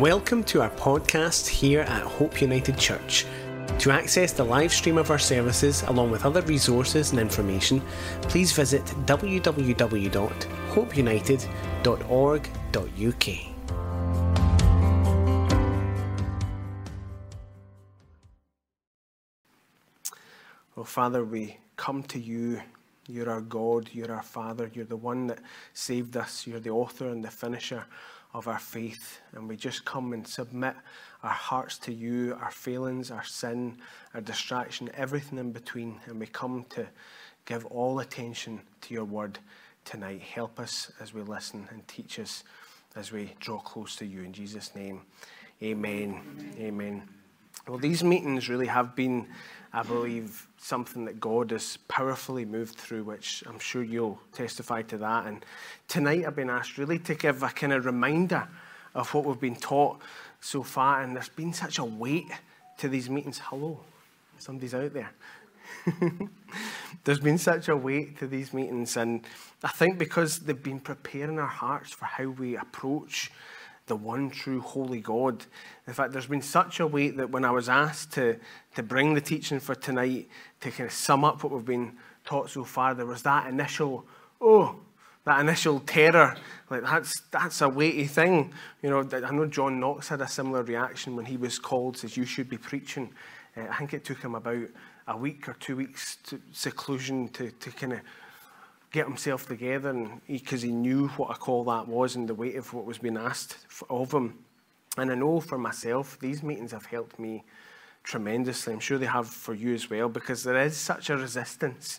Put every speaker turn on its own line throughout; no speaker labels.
Welcome to our podcast here at Hope United Church. To access the live stream of our services along with other resources and information, please visit www.hopeunited.org.uk. Well, Father, we come to you. You're our God, you're our Father, you're the one that saved us, you're the author and the finisher of our faith. And we just come and submit our hearts to you, our failings, our sin, our distraction, everything in between. And we come to give all attention to your word tonight. Help us as we listen and teach us as we draw close to you. In Jesus' name, amen. Amen. Well, these meetings really have been, I believe, something that God has powerfully moved through, which I'm sure you'll testify to that. And tonight I've been asked really to give a kind of reminder of what we've been taught so far. And there's been such a weight to these meetings. Hello, somebody's out there. there's been such a weight to these meetings. And I think because they've been preparing our hearts for how we approach the one true holy God. In fact, there's been such a weight that when I was asked to, to bring the teaching for tonight, to kind of sum up what we've been taught so far, there was that initial, oh, that initial terror. Like, that's, that's a weighty thing. You know, I know John Knox had a similar reaction when he was called, says, you should be preaching. Uh, I think it took him about a week or two weeks to seclusion to, to kind of get himself together and because he, he, knew what a call that was and the weight of what was being asked of him. And I know for myself, these meetings have helped me tremendously. I'm sure they have for you as well because there is such a resistance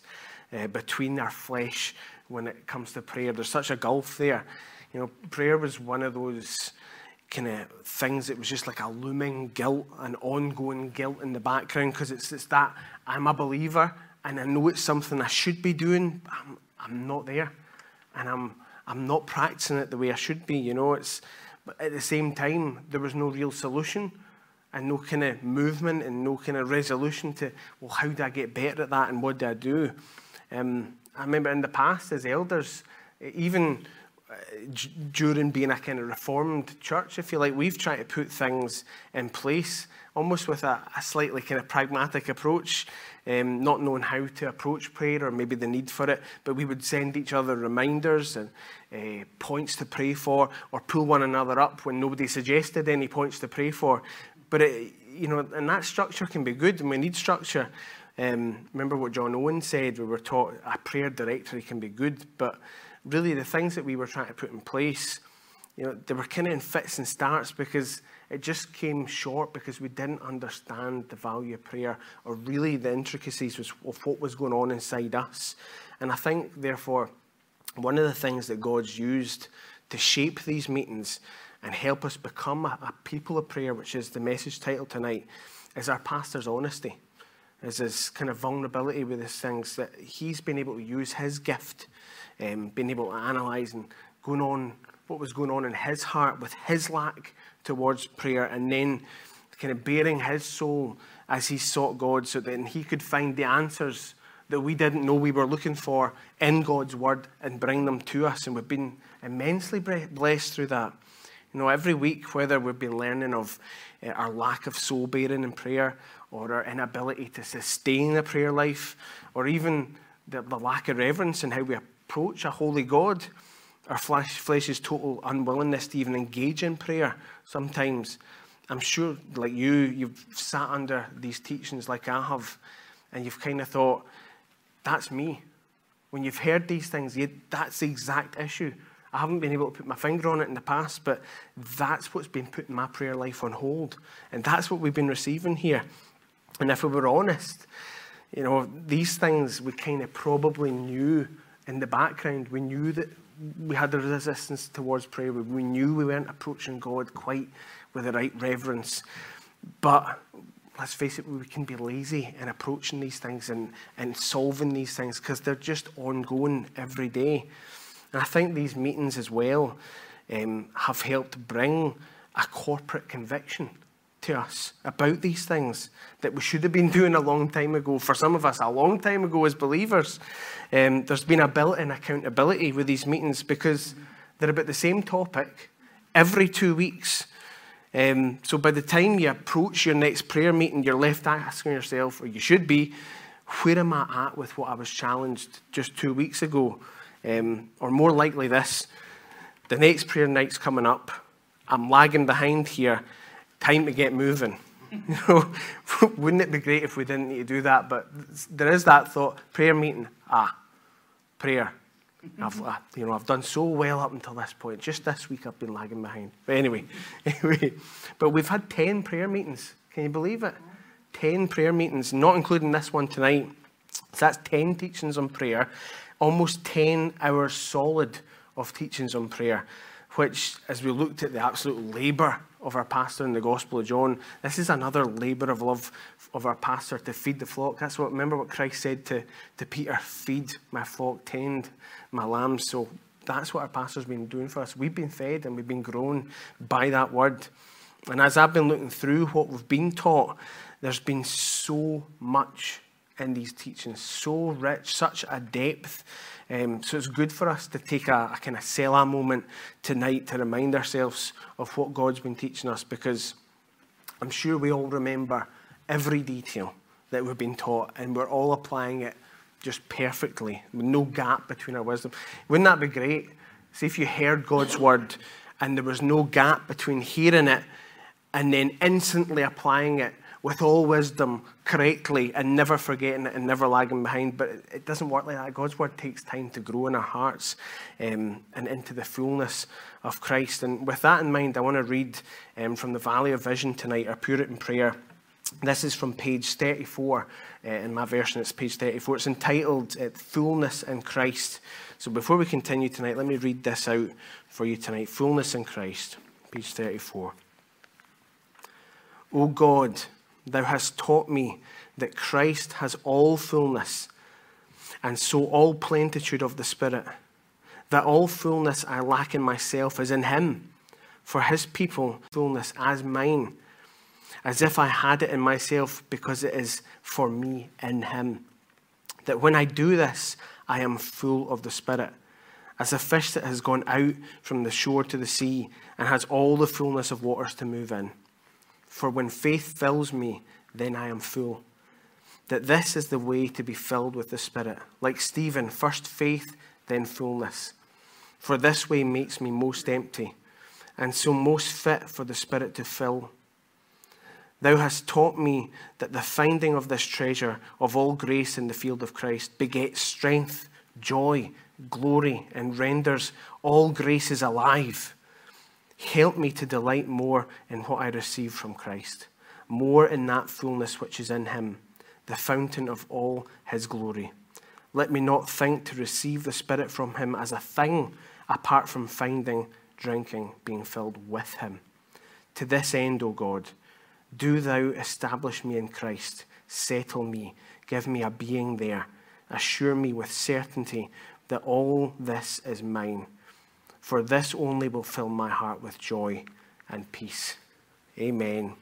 uh, between our flesh when it comes to prayer. There's such a gulf there. You know, prayer was one of those kind of things that was just like a looming guilt, an ongoing guilt in the background because it's, it's that I'm a believer and I know it's something I should be doing. I'm, I'm not there. And I'm, I'm not practicing it the way I should be, you know. It's, but at the same time, there was no real solution and no kind of movement and no kind of resolution to, well, how do I get better at that and what do I do? Um, I remember in the past as elders, even uh, during being a kind of reformed church, if you like, we've tried to put things in place almost with a, a slightly kind of pragmatic approach um, not knowing how to approach prayer or maybe the need for it, but we would send each other reminders and uh, points to pray for or pull one another up when nobody suggested any points to pray for. But, it, you know, and that structure can be good and we need structure. Um, remember what John Owen said? We were taught a prayer directory can be good, but really the things that we were trying to put in place, you know, they were kind of in fits and starts because it just came short because we didn't understand the value of prayer or really the intricacies of what was going on inside us. And I think, therefore, one of the things that God's used to shape these meetings and help us become a, a people of prayer, which is the message title tonight, is our pastor's honesty, is his kind of vulnerability with his things that he's been able to use his gift, um, being able to analyze and going on what was going on in his heart with his lack towards prayer and then kind of baring his soul as he sought God so that he could find the answers that we didn't know we were looking for in God's word and bring them to us. And we've been immensely blessed through that. You know, every week, whether we've been learning of uh, our lack of soul baring in prayer or our inability to sustain a prayer life or even the, the lack of reverence in how we approach a holy God our flesh, flesh's total unwillingness to even engage in prayer sometimes. I'm sure, like you, you've sat under these teachings like I have, and you've kind of thought, that's me. When you've heard these things, that's the exact issue. I haven't been able to put my finger on it in the past, but that's what's been putting my prayer life on hold. And that's what we've been receiving here. And if we were honest, you know, these things we kind of probably knew in the background. We knew that we had the resistance towards prayer. We knew we weren't approaching God quite with the right reverence. But let's face it, we can be lazy in approaching these things and, and solving these things because they're just ongoing every day. And I think these meetings as well um, have helped bring a corporate conviction to us about these things that we should have been doing a long time ago. For some of us, a long time ago as believers. Um, there's been a built in accountability with these meetings because they're about the same topic every two weeks. Um, so by the time you approach your next prayer meeting, you're left asking yourself, or you should be, where am I at with what I was challenged just two weeks ago? Um, or more likely, this the next prayer night's coming up. I'm lagging behind here. Time to get moving. You know, wouldn't it be great if we didn't need to do that? But there is that thought. Prayer meeting. Ah, prayer. I've, uh, you know, I've done so well up until this point. Just this week, I've been lagging behind. But anyway, anyway, but we've had ten prayer meetings. Can you believe it? Ten prayer meetings, not including this one tonight. So that's ten teachings on prayer, almost ten hours solid of teachings on prayer, which, as we looked at the absolute labour of our pastor in the Gospel of John, this is another labour of love of our pastor to feed the flock. That's what, remember what Christ said to, to Peter feed my flock, tend my lambs. So that's what our pastor's been doing for us. We've been fed and we've been grown by that word. And as I've been looking through what we've been taught, there's been so much in these teachings, so rich, such a depth. Um, so it's good for us to take a, a kind of Selah moment tonight to remind ourselves of what God's been teaching us because I'm sure we all remember every detail that we've been taught and we're all applying it just perfectly with no gap between our wisdom. Wouldn't that be great? See if you heard God's word and there was no gap between hearing it and then instantly applying it with all wisdom correctly and never forgetting it and never lagging behind. But it doesn't work like that. God's word takes time to grow in our hearts um, and into the fullness of Christ. And with that in mind, I want to read um, from the Valley of Vision tonight, our Puritan prayer. This is from page 34 uh, in my version. It's page 34. It's entitled uh, Fullness in Christ. So before we continue tonight, let me read this out for you tonight. Fullness in Christ, page 34. O God, Thou hast taught me that Christ has all fullness, and so all plenitude of the Spirit, that all fullness I lack in myself is in Him, for His people, fullness as mine, as if I had it in myself, because it is for me in Him. That when I do this, I am full of the Spirit, as a fish that has gone out from the shore to the sea and has all the fullness of waters to move in. For when faith fills me, then I am full. That this is the way to be filled with the Spirit. Like Stephen, first faith, then fullness. For this way makes me most empty, and so most fit for the Spirit to fill. Thou hast taught me that the finding of this treasure of all grace in the field of Christ begets strength, joy, glory, and renders all graces alive. Help me to delight more in what I receive from Christ, more in that fullness which is in Him, the fountain of all His glory. Let me not think to receive the Spirit from Him as a thing apart from finding, drinking, being filled with Him. To this end, O God, do Thou establish me in Christ, settle me, give me a being there, assure me with certainty that all this is mine for this only will fill my heart with joy and peace. Amen.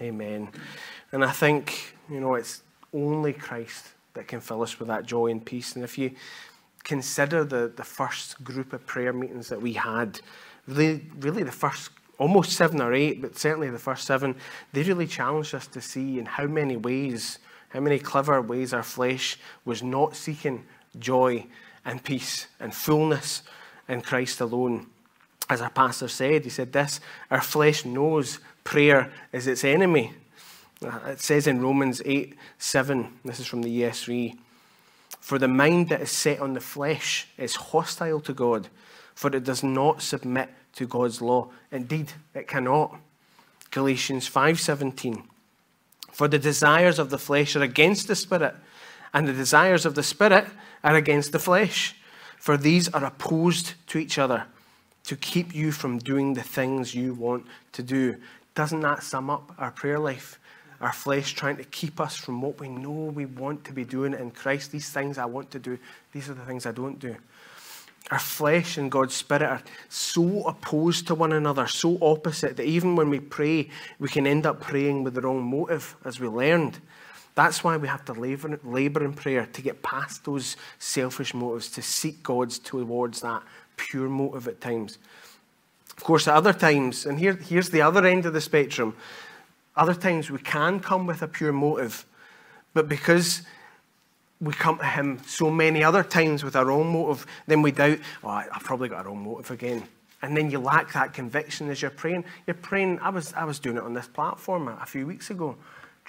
Amen. And I think, you know, it's only Christ that can fill us with that joy and peace. And if you consider the, the first group of prayer meetings that we had, really, really the first almost seven or eight, but certainly the first seven, they really challenged us to see in how many ways, how many clever ways our flesh was not seeking joy and peace and fullness in Christ alone. As our pastor said, he said this our flesh knows prayer is its enemy. Uh, it says in Romans 8 7, this is from the ESV, for the mind that is set on the flesh is hostile to God, for it does not submit to God's law. Indeed, it cannot. Galatians 5:17 For the desires of the flesh are against the spirit, and the desires of the spirit are against the flesh for these are opposed to each other to keep you from doing the things you want to do. Doesn't that sum up our prayer life? Our flesh trying to keep us from what we know we want to be doing in Christ. These things I want to do, these are the things I don't do. Our flesh and God's Spirit are so opposed to one another, so opposite, that even when we pray, we can end up praying with the wrong motive, as we learned. That's why we have to labor, labor in prayer to get past those selfish motives, to seek God's towards that pure motive at times. Of course, at other times, and here, here's the other end of the spectrum, other times we can come with a pure motive, but because we come to Him so many other times with our own motive, then we doubt, oh, I've probably got our own motive again. And then you lack that conviction as you're praying. You're praying, I was, I was doing it on this platform a, a few weeks ago,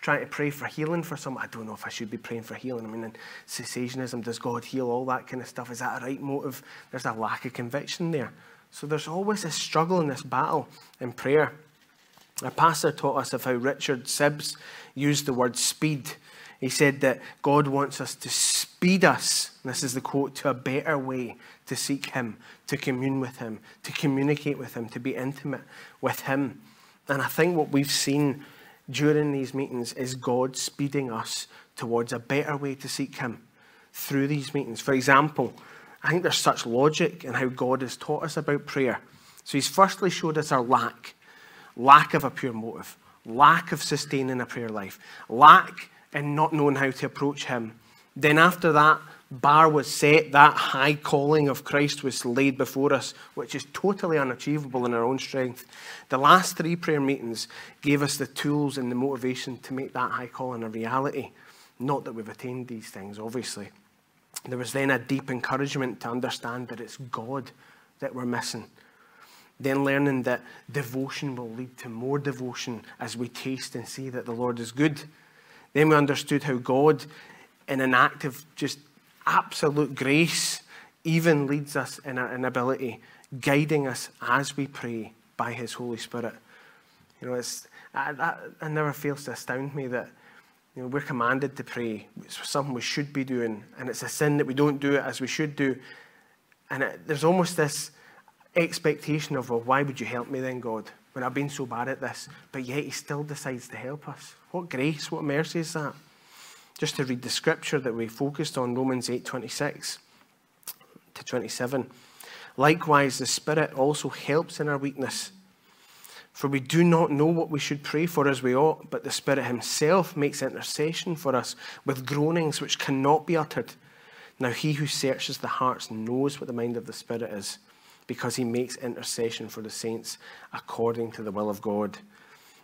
trying to pray for healing for someone. I don't know if I should be praying for healing. I mean, cessationism, does God heal all that kind of stuff? Is that a right motive? There's a lack of conviction there. So there's always a struggle in this battle in prayer. Our pastor taught us of how Richard Sibbes used the word speed. He said that God wants us to speed us, this is the quote, to a better way to seek Him, to commune with Him, to communicate with Him, to be intimate with Him. And I think what we've seen during these meetings is God speeding us towards a better way to seek Him through these meetings. For example, I think there's such logic in how God has taught us about prayer. So He's firstly showed us our lack lack of a pure motive, lack of sustaining a prayer life, lack in not knowing how to approach Him. Then, after that, bar was set, that high calling of Christ was laid before us, which is totally unachievable in our own strength. The last three prayer meetings gave us the tools and the motivation to make that high calling a reality. Not that we've attained these things, obviously. There was then a deep encouragement to understand that it's God that we're missing. Then learning that devotion will lead to more devotion as we taste and see that the Lord is good. Then we understood how God, in an act of just absolute grace, even leads us in our inability, guiding us as we pray by His Holy Spirit. You know, it's, I, that, it never fails to astound me that you know, we're commanded to pray. It's something we should be doing, and it's a sin that we don't do it as we should do. And it, there's almost this expectation of, well, why would you help me then, God, when I've been so bad at this? But yet He still decides to help us. What grace, what mercy is that? Just to read the scripture that we focused on, Romans 8 26 to 27. Likewise, the Spirit also helps in our weakness. For we do not know what we should pray for as we ought, but the Spirit Himself makes intercession for us with groanings which cannot be uttered. Now, He who searches the hearts knows what the mind of the Spirit is, because He makes intercession for the saints according to the will of God.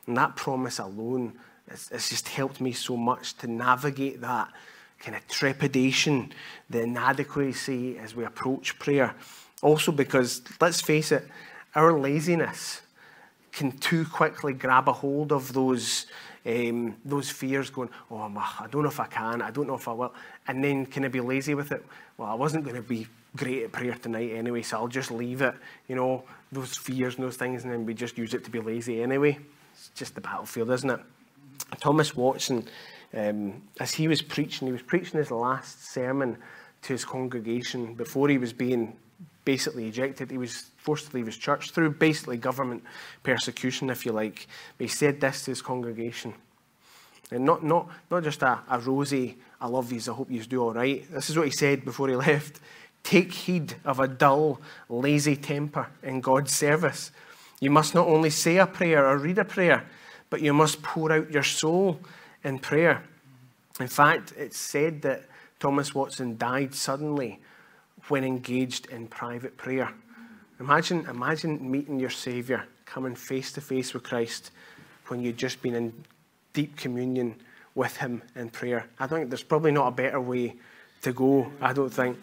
And that promise alone it's, it's just helped me so much to navigate that kind of trepidation, the inadequacy as we approach prayer. Also, because let's face it, our laziness can too quickly grab a hold of those, um, those fears, going, Oh, I don't know if I can, I don't know if I will. And then can I be lazy with it? Well, I wasn't going to be great at prayer tonight anyway, so I'll just leave it, you know, those fears and those things, and then we just use it to be lazy anyway. It's just the battlefield, isn't it? Thomas Watson, um, as he was preaching, he was preaching his last sermon to his congregation before he was being basically ejected. He was forced to leave his church through basically government persecution, if you like. But he said this to his congregation. And not, not, not just a, a rosy, I love you, I hope you do all right. This is what he said before he left. Take heed of a dull, lazy temper in God's service. You must not only say a prayer or read a prayer, but you must pour out your soul in prayer. In fact, it's said that Thomas Watson died suddenly when engaged in private prayer. Imagine, imagine meeting your Saviour, coming face to face with Christ when you'd just been in deep communion with Him in prayer. I think there's probably not a better way to go, I don't think.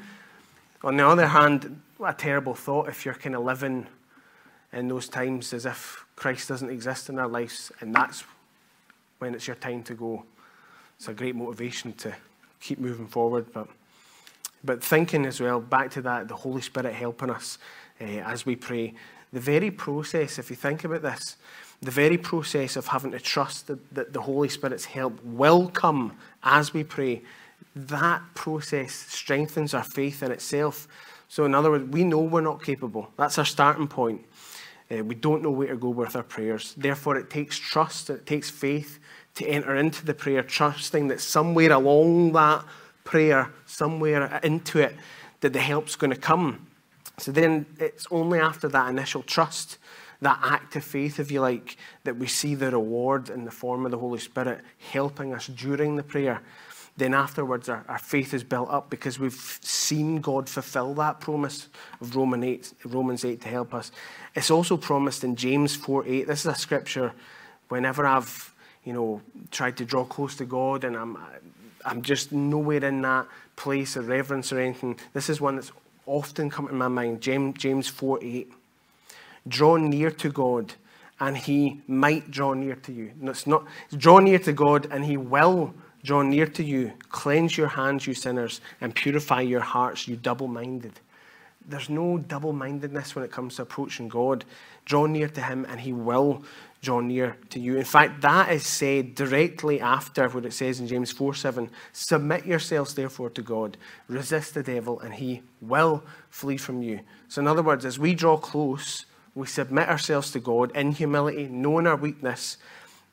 On the other hand, what a terrible thought if you're kind of living in those times as if Christ doesn't exist in our lives, and that's when it's your time to go. It's a great motivation to keep moving forward. But, but thinking as well, back to that, the Holy Spirit helping us uh, as we pray. The very process, if you think about this, the very process of having to trust that, that the Holy Spirit's help will come as we pray, that process strengthens our faith in itself. So, in other words, we know we're not capable. That's our starting point. Uh, we don't know where to go with our prayers. Therefore, it takes trust, it takes faith to enter into the prayer, trusting that somewhere along that prayer, somewhere into it, that the help's going to come. So then it's only after that initial trust, that act of faith, if you like, that we see the reward in the form of the Holy Spirit helping us during the prayer. Then afterwards our, our faith is built up because we've seen God fulfill that promise of Roman 8, Romans 8 to help us. It's also promised in James 4 8. This is a scripture whenever I've you know, tried to draw close to God and I'm, I'm just nowhere in that place of reverence or anything. This is one that's often come to my mind. James, James 4 8. Draw near to God and he might draw near to you. No, it's not draw near to God and he will draw near to you. Cleanse your hands, you sinners, and purify your hearts, you double minded. There's no double mindedness when it comes to approaching God. Draw near to him and he will draw near to you. In fact, that is said directly after what it says in James 4 7. Submit yourselves therefore to God, resist the devil, and he will flee from you. So, in other words, as we draw close, we submit ourselves to God in humility, knowing our weakness,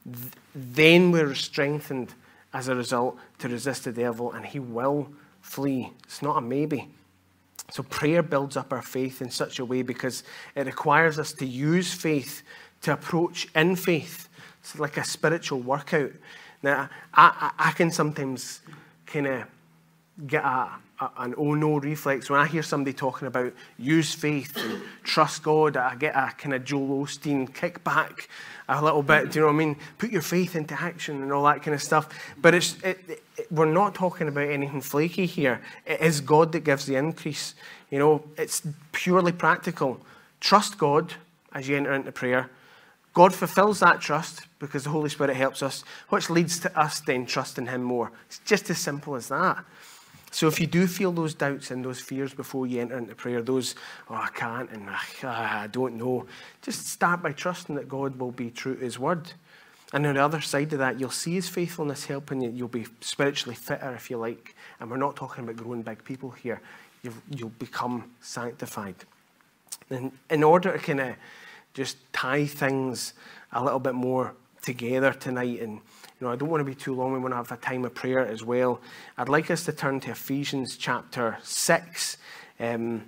th- then we're strengthened as a result to resist the devil, and he will flee. It's not a maybe. So, prayer builds up our faith in such a way because it requires us to use faith to approach in faith. It's like a spiritual workout. Now, I, I, I can sometimes kind of get a, a, an oh no reflex when I hear somebody talking about use faith and trust God. I get a kind of Joel Osteen kickback a little bit. Do you know what I mean? Put your faith into action and all that kind of stuff. But it's, it, it, we're not talking about anything flaky here. It is God that gives the increase. You know, it's purely practical. Trust God as you enter into prayer. God fulfills that trust because the Holy Spirit helps us, which leads to us then trusting Him more. It's just as simple as that. So if you do feel those doubts and those fears before you enter into prayer, those, oh, I can't and ah, I don't know, just start by trusting that God will be true to His word. And on the other side of that, you'll see His faithfulness helping you. You'll be spiritually fitter, if you like. And we're not talking about growing big people here. you will become sanctified. And in order to kind of just tie things a little bit more together tonight and know, I don't want to be too long. We want to have a time of prayer as well. I'd like us to turn to Ephesians chapter 6 um,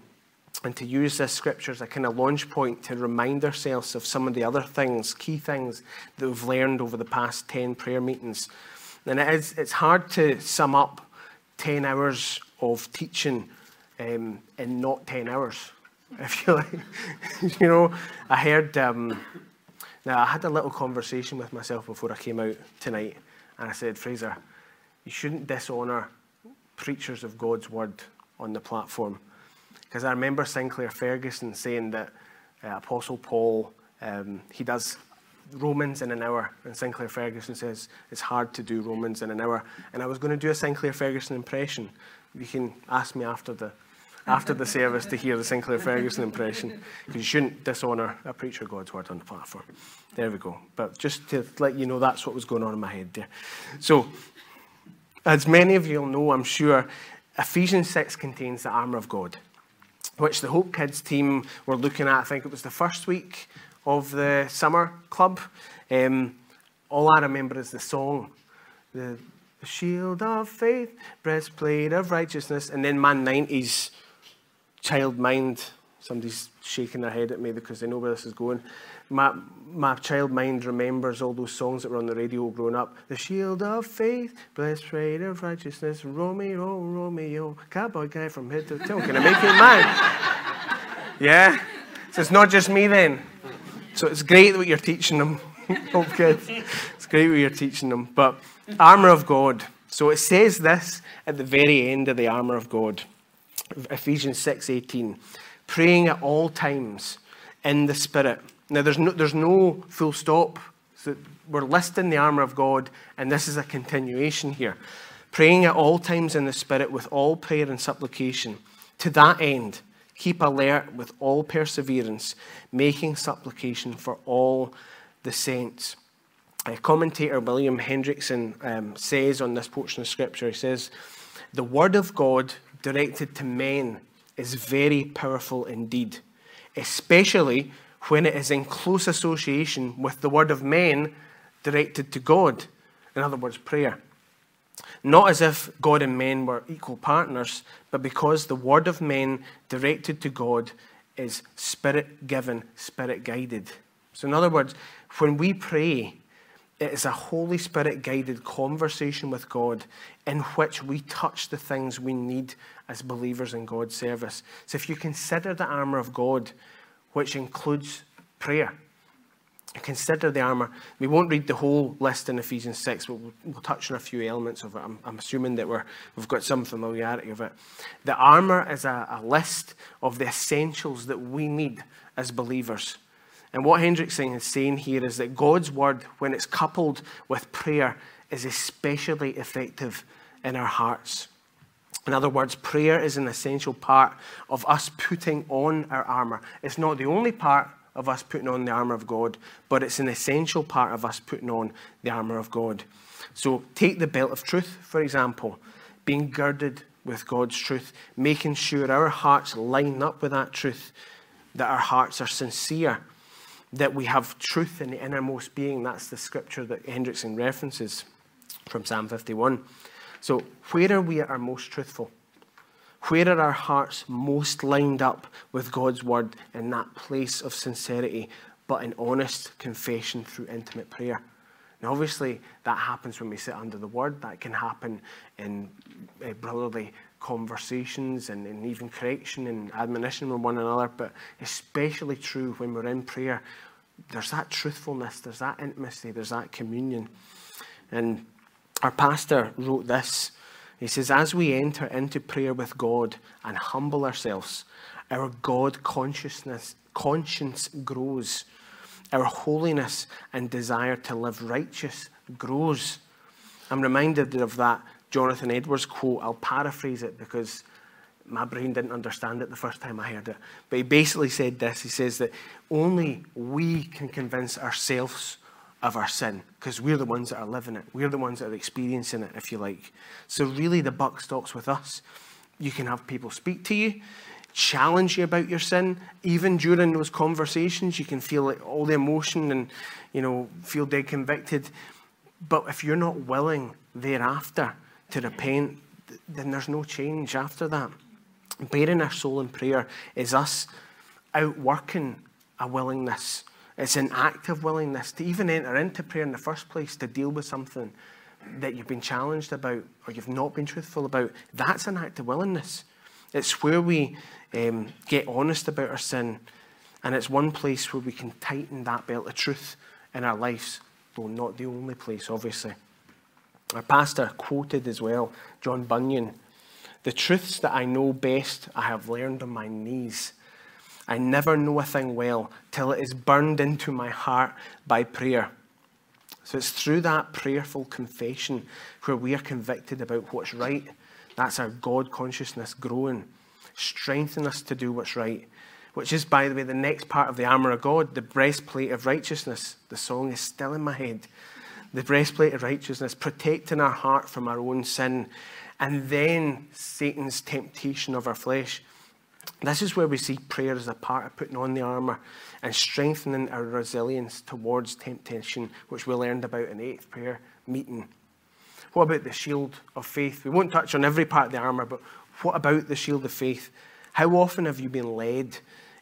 and to use this scripture as a kind of launch point to remind ourselves of some of the other things, key things that we've learned over the past 10 prayer meetings. And it is, it's hard to sum up 10 hours of teaching um, in not 10 hours, if you like. you know, I heard. Um, now, I had a little conversation with myself before I came out tonight, and I said, Fraser, you shouldn't dishonour preachers of God's word on the platform. Because I remember Sinclair Ferguson saying that uh, Apostle Paul, um, he does Romans in an hour, and Sinclair Ferguson says it's hard to do Romans in an hour. And I was going to do a Sinclair Ferguson impression. You can ask me after the after the service to hear the Sinclair Ferguson impression, because you shouldn't dishonour a preacher God's word on the platform. There we go. But just to let you know, that's what was going on in my head there. So, as many of you will know, I'm sure, Ephesians 6 contains the armour of God, which the Hope Kids team were looking at. I think it was the first week of the summer club. Um, all I remember is the song, the, the shield of faith, breastplate of righteousness, and then my 90s child mind, somebody's shaking their head at me because they know where this is going. My, my child mind remembers all those songs that were on the radio growing up. The shield of faith, Blessed breastplate of righteousness, Romeo, Romeo, cowboy guy from head to toe. Can I make it mine? yeah? So it's not just me then. So it's great that you're teaching them. oh, good. It's great what you're teaching them. But armour of God. So it says this at the very end of the armour of God. Ephesians 6:18, praying at all times in the Spirit. Now, there's no, there's no full stop. So we're listing the armor of God, and this is a continuation here. Praying at all times in the Spirit with all prayer and supplication. To that end, keep alert with all perseverance, making supplication for all the saints. A commentator William Hendriksen um, says on this portion of Scripture, he says, The Word of God directed to men is very powerful indeed, especially when it is in close association with the word of men directed to God. In other words, prayer. Not as if God and men were equal partners, but because the word of men directed to God is spirit given, spirit guided. So, in other words, when we pray, It is a Holy Spirit guided conversation with God in which we touch the things we need as believers in God's service. So if you consider the armour of God, which includes prayer, consider the armour. We won't read the whole list in Ephesians 6, but we'll, we'll touch on a few elements of it. I'm, I'm assuming that we're, we've got some familiarity of it. The armour is a, a list of the essentials that we need as believers. And what Hendriksen is saying here is that God's word, when it's coupled with prayer, is especially effective in our hearts. In other words, prayer is an essential part of us putting on our armour. It's not the only part of us putting on the armour of God, but it's an essential part of us putting on the armour of God. So take the belt of truth, for example, being girded with God's truth, making sure our hearts line up with that truth, that our hearts are sincere that we have truth in the innermost being. That's the scripture that Hendriksen references from Psalm 51. So, where are we at our most truthful? Where are our hearts most lined up with God's word in that place of sincerity, but in honest confession through intimate prayer? Now, obviously, that happens when we sit under the word. That can happen in uh, brotherly conversations and, and even correction and admonition with one another, but especially true when we're in prayer. There's that truthfulness, there's that intimacy, there's that communion. And our pastor wrote this. He says, As we enter into prayer with God and humble ourselves, our God consciousness, conscience grows. Our holiness and desire to live righteous grows. I'm reminded of that Jonathan Edwards quote. I'll paraphrase it because my brain didn't understand it the first time I heard it. But he basically said this he says that only we can convince ourselves of our sin because we're the ones that are living it. We're the ones that are experiencing it, if you like. So, really, the buck stops with us. You can have people speak to you, challenge you about your sin. Even during those conversations, you can feel like all the emotion and, you know, feel dead convicted. But if you're not willing thereafter to repent, then there's no change after that. Baring our soul in prayer is us outworking a willingness. It's an active willingness to even enter into prayer in the first place to deal with something that you've been challenged about or you've not been truthful about. That's an act of willingness. It's where we um, get honest about our sin, and it's one place where we can tighten that belt of truth in our lives, though not the only place, obviously. Our pastor quoted as well John Bunyan The truths that I know best, I have learned on my knees. I never know a thing well till it is burned into my heart by prayer. So it's through that prayerful confession where we are convicted about what's right. That's our God consciousness growing, strengthening us to do what's right. Which is, by the way, the next part of the armour of God, the breastplate of righteousness. The song is still in my head the breastplate of righteousness, protecting our heart from our own sin, and then Satan's temptation of our flesh. This is where we see prayer as a part of putting on the armour and strengthening our resilience towards temptation, which we learned about in the eighth prayer meeting. What about the shield of faith? We won't touch on every part of the armour, but what about the shield of faith? How often have you been led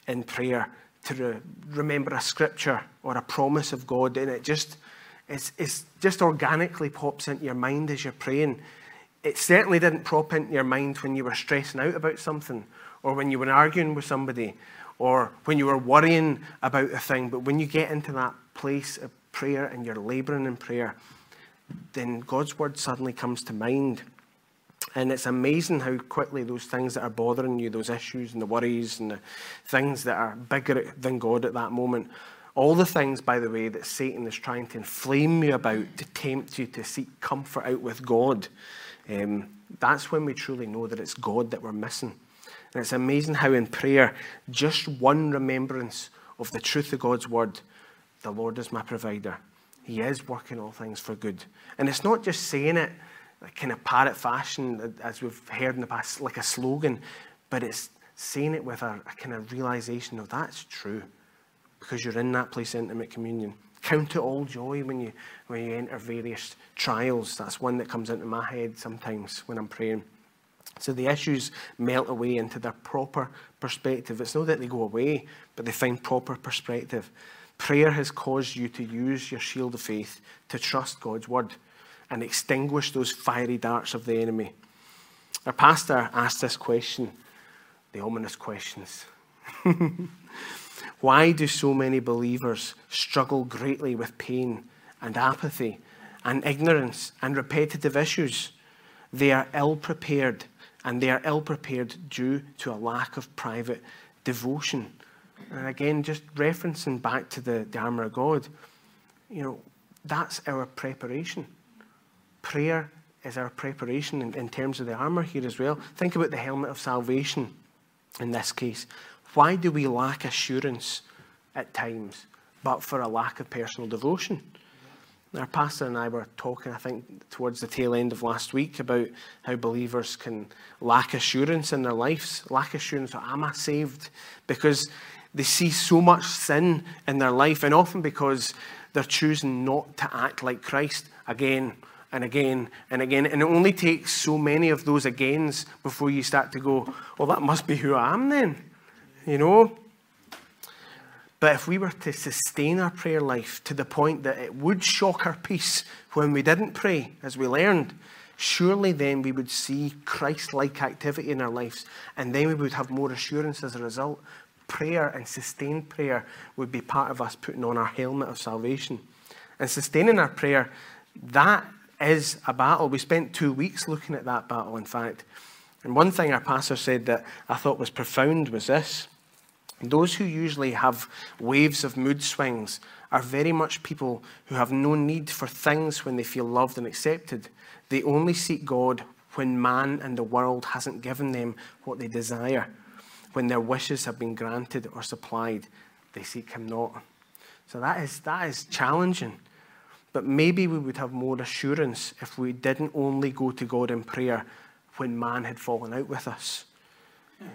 in prayer to re- remember a scripture or a promise of God and it just it's, just organically pops into your mind as you're praying. It certainly didn't prop into your mind when you were stressing out about something or when you were arguing with somebody or when you were worrying about a thing. But when you get into that place of prayer and you're laboring in prayer, then God's word suddenly comes to mind. And it's amazing how quickly those things that are bothering you, those issues and the worries and the things that are bigger than God at that moment, all the things, by the way, that Satan is trying to inflame you about to tempt you to seek comfort out with God, um, that's when we truly know that it's God that we're missing. And it's amazing how in prayer, just one remembrance of the truth of God's word, the Lord is my provider. He is working all things for good. And it's not just saying it like kind of parrot fashion, as we've heard in the past, like a slogan, but it's saying it with a, a kind of realization of that's true because you're in that place intimate communion. Count it all joy when you, when you enter various trials. That's one that comes into my head sometimes when I'm praying. So the issues melt away into their proper perspective. It's not that they go away, but they find proper perspective. Prayer has caused you to use your shield of faith to trust God's word and extinguish those fiery darts of the enemy. Our pastor asked this question, the ominous questions. Why do so many believers struggle greatly with pain and apathy and ignorance and repetitive issues? They are ill prepared, and they are ill prepared due to a lack of private devotion. And again, just referencing back to the, the armour of God, you know, that's our preparation. Prayer is our preparation in, in terms of the armour here as well. Think about the helmet of salvation in this case. Why do we lack assurance at times, but for a lack of personal devotion? Our pastor and I were talking, I think, towards the tail end of last week about how believers can lack assurance in their lives, lack assurance, am I saved? Because they see so much sin in their life, and often because they're choosing not to act like Christ again and again and again. And it only takes so many of those agains before you start to go, well, that must be who I am then you know? But if we were to sustain our prayer life to the point that it would shock our peace when we didn't pray, as we learned, surely then we would see Christ like activity in our lives, and then we would have more assurance as a result. Prayer and sustained prayer would be part of us putting on our helmet of salvation. And sustaining our prayer, that is a battle. We spent two weeks looking at that battle, in fact. And one thing our pastor said that I thought was profound was this those who usually have waves of mood swings are very much people who have no need for things when they feel loved and accepted. They only seek God when man and the world hasn't given them what they desire. When their wishes have been granted or supplied, they seek Him not. So that is, that is challenging. But maybe we would have more assurance if we didn't only go to God in prayer when man had fallen out with us.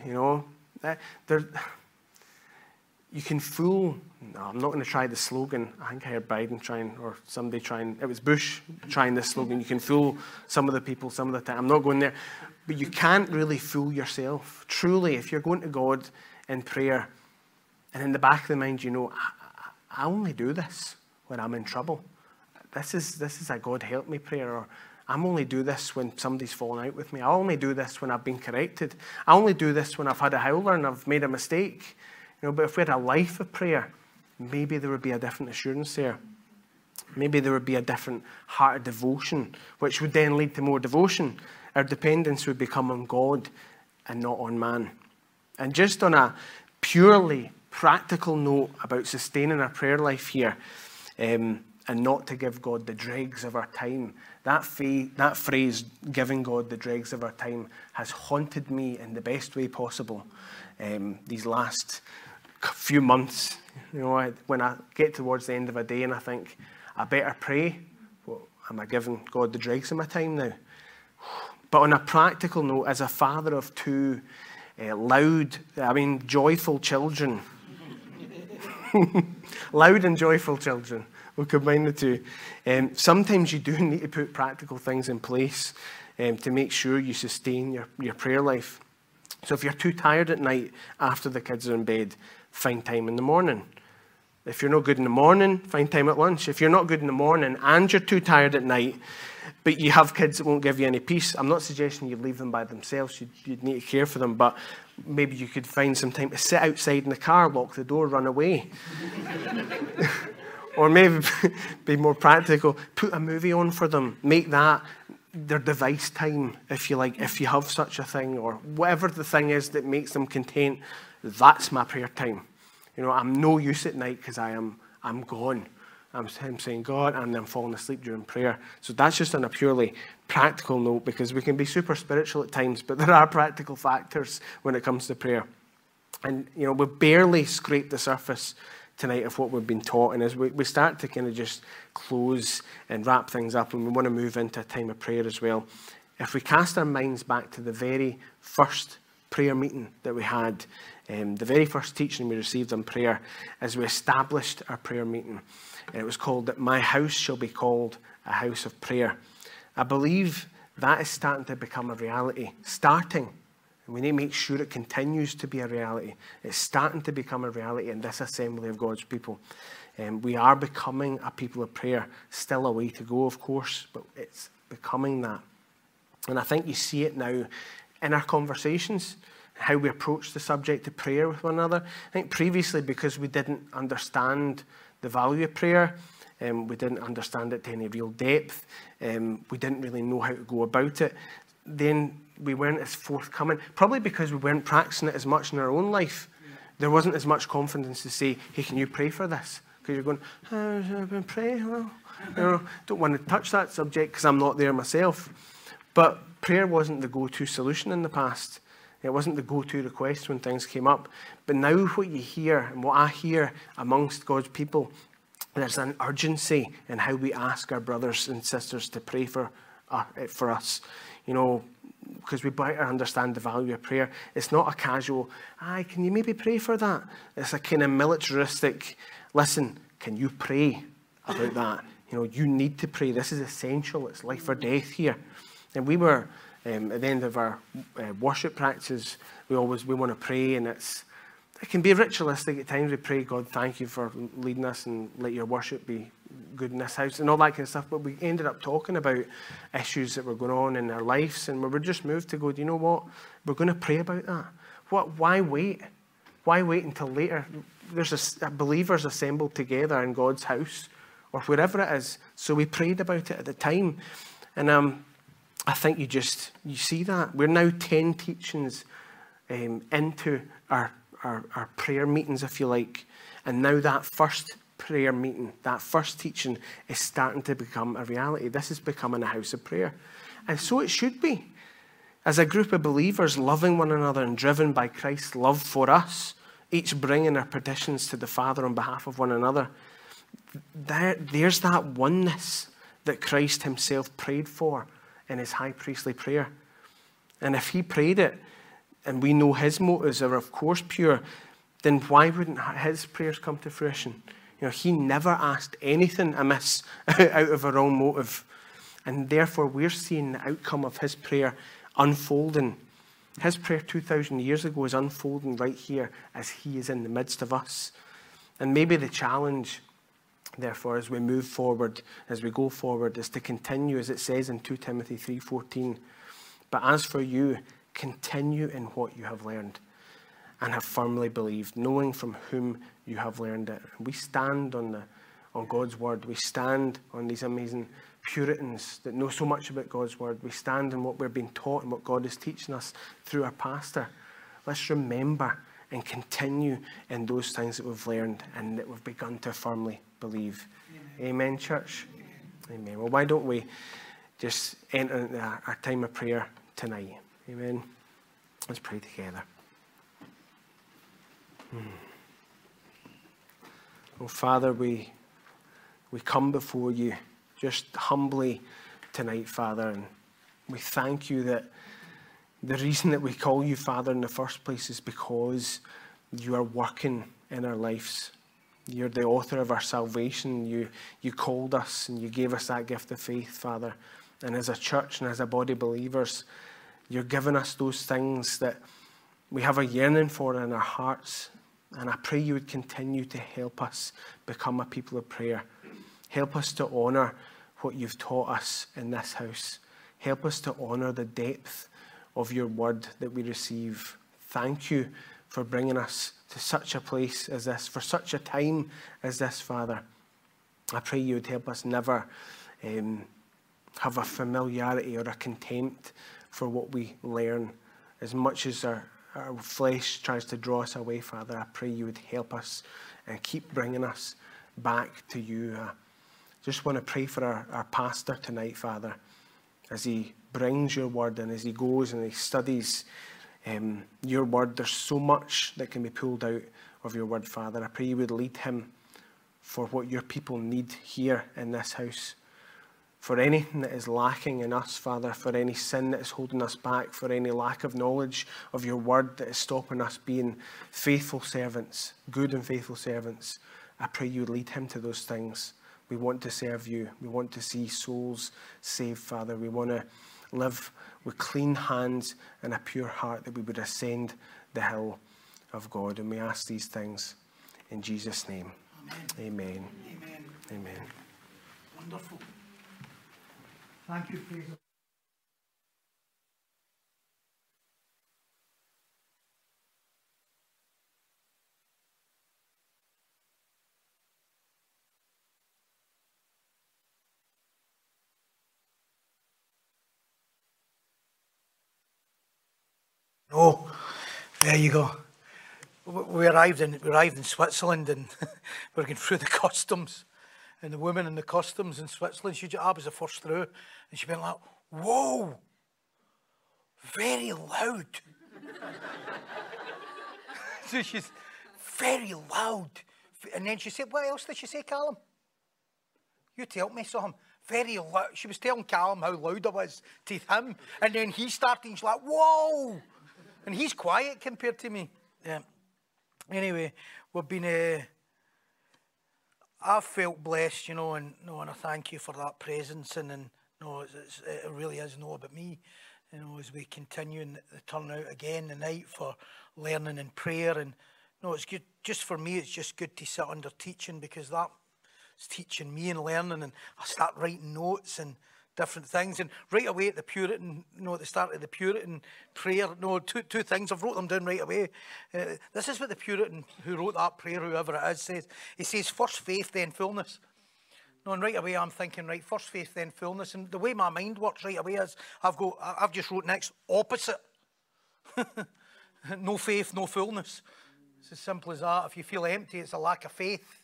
You know, there you can fool. No, I'm not going to try the slogan. I think I heard Biden trying, or somebody trying. It was Bush trying this slogan. You can fool some of the people some of the time. I'm not going there, but you can't really fool yourself. Truly, if you're going to God in prayer, and in the back of the mind, you know, I, I only do this when I'm in trouble. This is this is a God help me prayer, or I'm only do this when somebody's fallen out with me. I only do this when I've been corrected. I only do this when I've had a howler and I've made a mistake. You know, but if we had a life of prayer, maybe there would be a different assurance there. Maybe there would be a different heart of devotion, which would then lead to more devotion. Our dependence would become on God and not on man. And just on a purely practical note about sustaining our prayer life here, um, and not to give God the dregs of our time. That, fa- that phrase, giving God the dregs of our time, has haunted me in the best way possible um, these last few months. You know, I, when I get towards the end of a day and I think, I better pray. Well, am I giving God the dregs of my time now? But on a practical note, as a father of two uh, loud, I mean, joyful children, loud and joyful children, we'll combine the two. Um, sometimes you do need to put practical things in place um, to make sure you sustain your, your prayer life. So if you're too tired at night after the kids are in bed, find time in the morning. If you're not good in the morning, find time at lunch. If you're not good in the morning and you're too tired at night, but you have kids that won't give you any peace, I'm not suggesting you leave them by themselves. You'd, you'd need to care for them, but maybe you could find some time to sit outside in the car, lock the door, run away. or maybe be more practical, put a movie on for them. Make that their device time, if you like, if you have such a thing, or whatever the thing is that makes them content that's my prayer time. You know, I'm no use at night because I am I'm gone. I'm, I'm saying God, and I'm falling asleep during prayer. So that's just on a purely practical note because we can be super spiritual at times, but there are practical factors when it comes to prayer. And you know, we've barely scraped the surface tonight of what we've been taught. And as we, we start to kind of just close and wrap things up, and we want to move into a time of prayer as well, if we cast our minds back to the very first prayer meeting that we had um, the very first teaching we received on prayer as we established our prayer meeting. And it was called that My House Shall Be Called a House of Prayer. I believe that is starting to become a reality, starting. And we need to make sure it continues to be a reality. It's starting to become a reality in this assembly of God's people. Um, we are becoming a people of prayer. Still a way to go, of course, but it's becoming that. And I think you see it now in our conversations, how we approach the subject of prayer with one another. I think previously, because we didn't understand the value of prayer, um, we didn't understand it to any real depth, um, we didn't really know how to go about it, then we weren't as forthcoming. Probably because we weren't practicing it as much in our own life. There wasn't as much confidence to say, hey, can you pray for this? Because you're going, I've been praying. Well, you know, don't want to touch that subject because I'm not there myself. But prayer wasn't the go-to solution in the past. It wasn't the go-to request when things came up. But now what you hear and what I hear amongst God's people, there's an urgency in how we ask our brothers and sisters to pray for, uh, for us. You know, because we better understand the value of prayer. It's not a casual, aye, can you maybe pray for that? It's a kind of militaristic, listen, can you pray about that? You know, you need to pray. This is essential. It's life or death here. And we were, um, at the end of our uh, worship practices, we always, we want to pray and it's, it can be ritualistic at times. We pray, God, thank you for leading us and let your worship be good in this house and all that kind of stuff. But we ended up talking about issues that were going on in our lives, and we were just moved to go, do you know what? We're going to pray about that. What? Why wait? Why wait until later? There's a, believers assembled together in God's house or wherever it is. So we prayed about it at the time, and um, I think you just you see that we're now ten teachings um, into our our, our prayer meetings, if you like. And now that first prayer meeting, that first teaching is starting to become a reality. This is becoming a house of prayer. And so it should be. As a group of believers loving one another and driven by Christ's love for us, each bringing our petitions to the Father on behalf of one another, there, there's that oneness that Christ himself prayed for in his high priestly prayer. And if he prayed it and we know his motives are, of course, pure, then why wouldn't his prayers come to fruition? You know, he never asked anything amiss out of a wrong motive. And therefore, we're seeing the outcome of his prayer unfolding. His prayer 2,000 years ago is unfolding right here as he is in the midst of us. And maybe the challenge, therefore, as we move forward, as we go forward, is to continue, as it says in 2 Timothy 3.14. But as for you, Continue in what you have learned and have firmly believed, knowing from whom you have learned it. We stand on, the, on God's word. We stand on these amazing Puritans that know so much about God's word. We stand on what we're being taught and what God is teaching us through our pastor. Let's remember and continue in those things that we've learned and that we've begun to firmly believe. Amen, Amen church? Amen. Amen. Well, why don't we just enter our, time of prayer tonight? Amen. Let's pray together. Hmm. Oh, Father, we, we come before you just humbly tonight, Father, and we thank you that the reason that we call you Father in the first place is because you are working in our lives. You're the author of our salvation. You, you called us and you gave us that gift of faith, Father. And as a church and as a body of believers, you're giving us those things that we have a yearning for in our hearts. And I pray you would continue to help us become a people of prayer. Help us to honour what you've taught us in this house. Help us to honour the depth of your word that we receive. Thank you for bringing us to such a place as this, for such a time as this, Father. I pray you would help us never um, have a familiarity or a contempt for what we learn. As much as our, our flesh tries to draw us away, Father, I pray you would help us and keep bringing us back to you. I just want to pray for our, our pastor tonight, Father, as he brings your word and as he goes and he studies um, your word. There's so much that can be pulled out of your word, Father. I pray you would lead him for what your people need here in this house for anything that is lacking in us, Father, for any sin that is holding us back, for any lack of knowledge of your word that is stopping us being faithful servants, good and faithful servants. I pray you would lead him to those things. We want to serve you. We want to see souls saved, Father. We want to live with clean hands and a pure heart, that we would ascend the hill of God. And we ask these things in Jesus' name.
Amen. Amen.
Amen.
Wonderful. Thank you, Fraser. Oh, there you go. We arrived in we arrived in Switzerland and we're going through the customs, and the woman in the customs in Switzerland, she I was the first through, and she went like, "Whoa, very loud." so she's very loud, and then she said, "What else did she say, Callum?" You tell me something. Very loud. She was telling Callum how loud I was to him, and then he started. And she's like, "Whoa." And he's quiet compared to me. Yeah. Anyway, we've been. Uh, I've felt blessed, you know, and no, and I thank you for that presence, and and no, it's, it's, it really is no about me, you know, as we continue in the turnout again tonight for learning and prayer, and you no, it's good. Just for me, it's just good to sit under teaching because that's teaching me and learning, and I start writing notes and different things. And right away at the Puritan, you know, at the start of the Puritan prayer, no, two, two things, I've wrote them down right away. Uh, this is what the Puritan who wrote that prayer, whoever it is, says. He says, first faith, then fullness. No, and right away I'm thinking, right, first faith, then fullness. And the way my mind works right away is I've got, I've just wrote next, opposite. no faith, no fullness. It's as simple as that. If you feel empty, it's a lack of faith.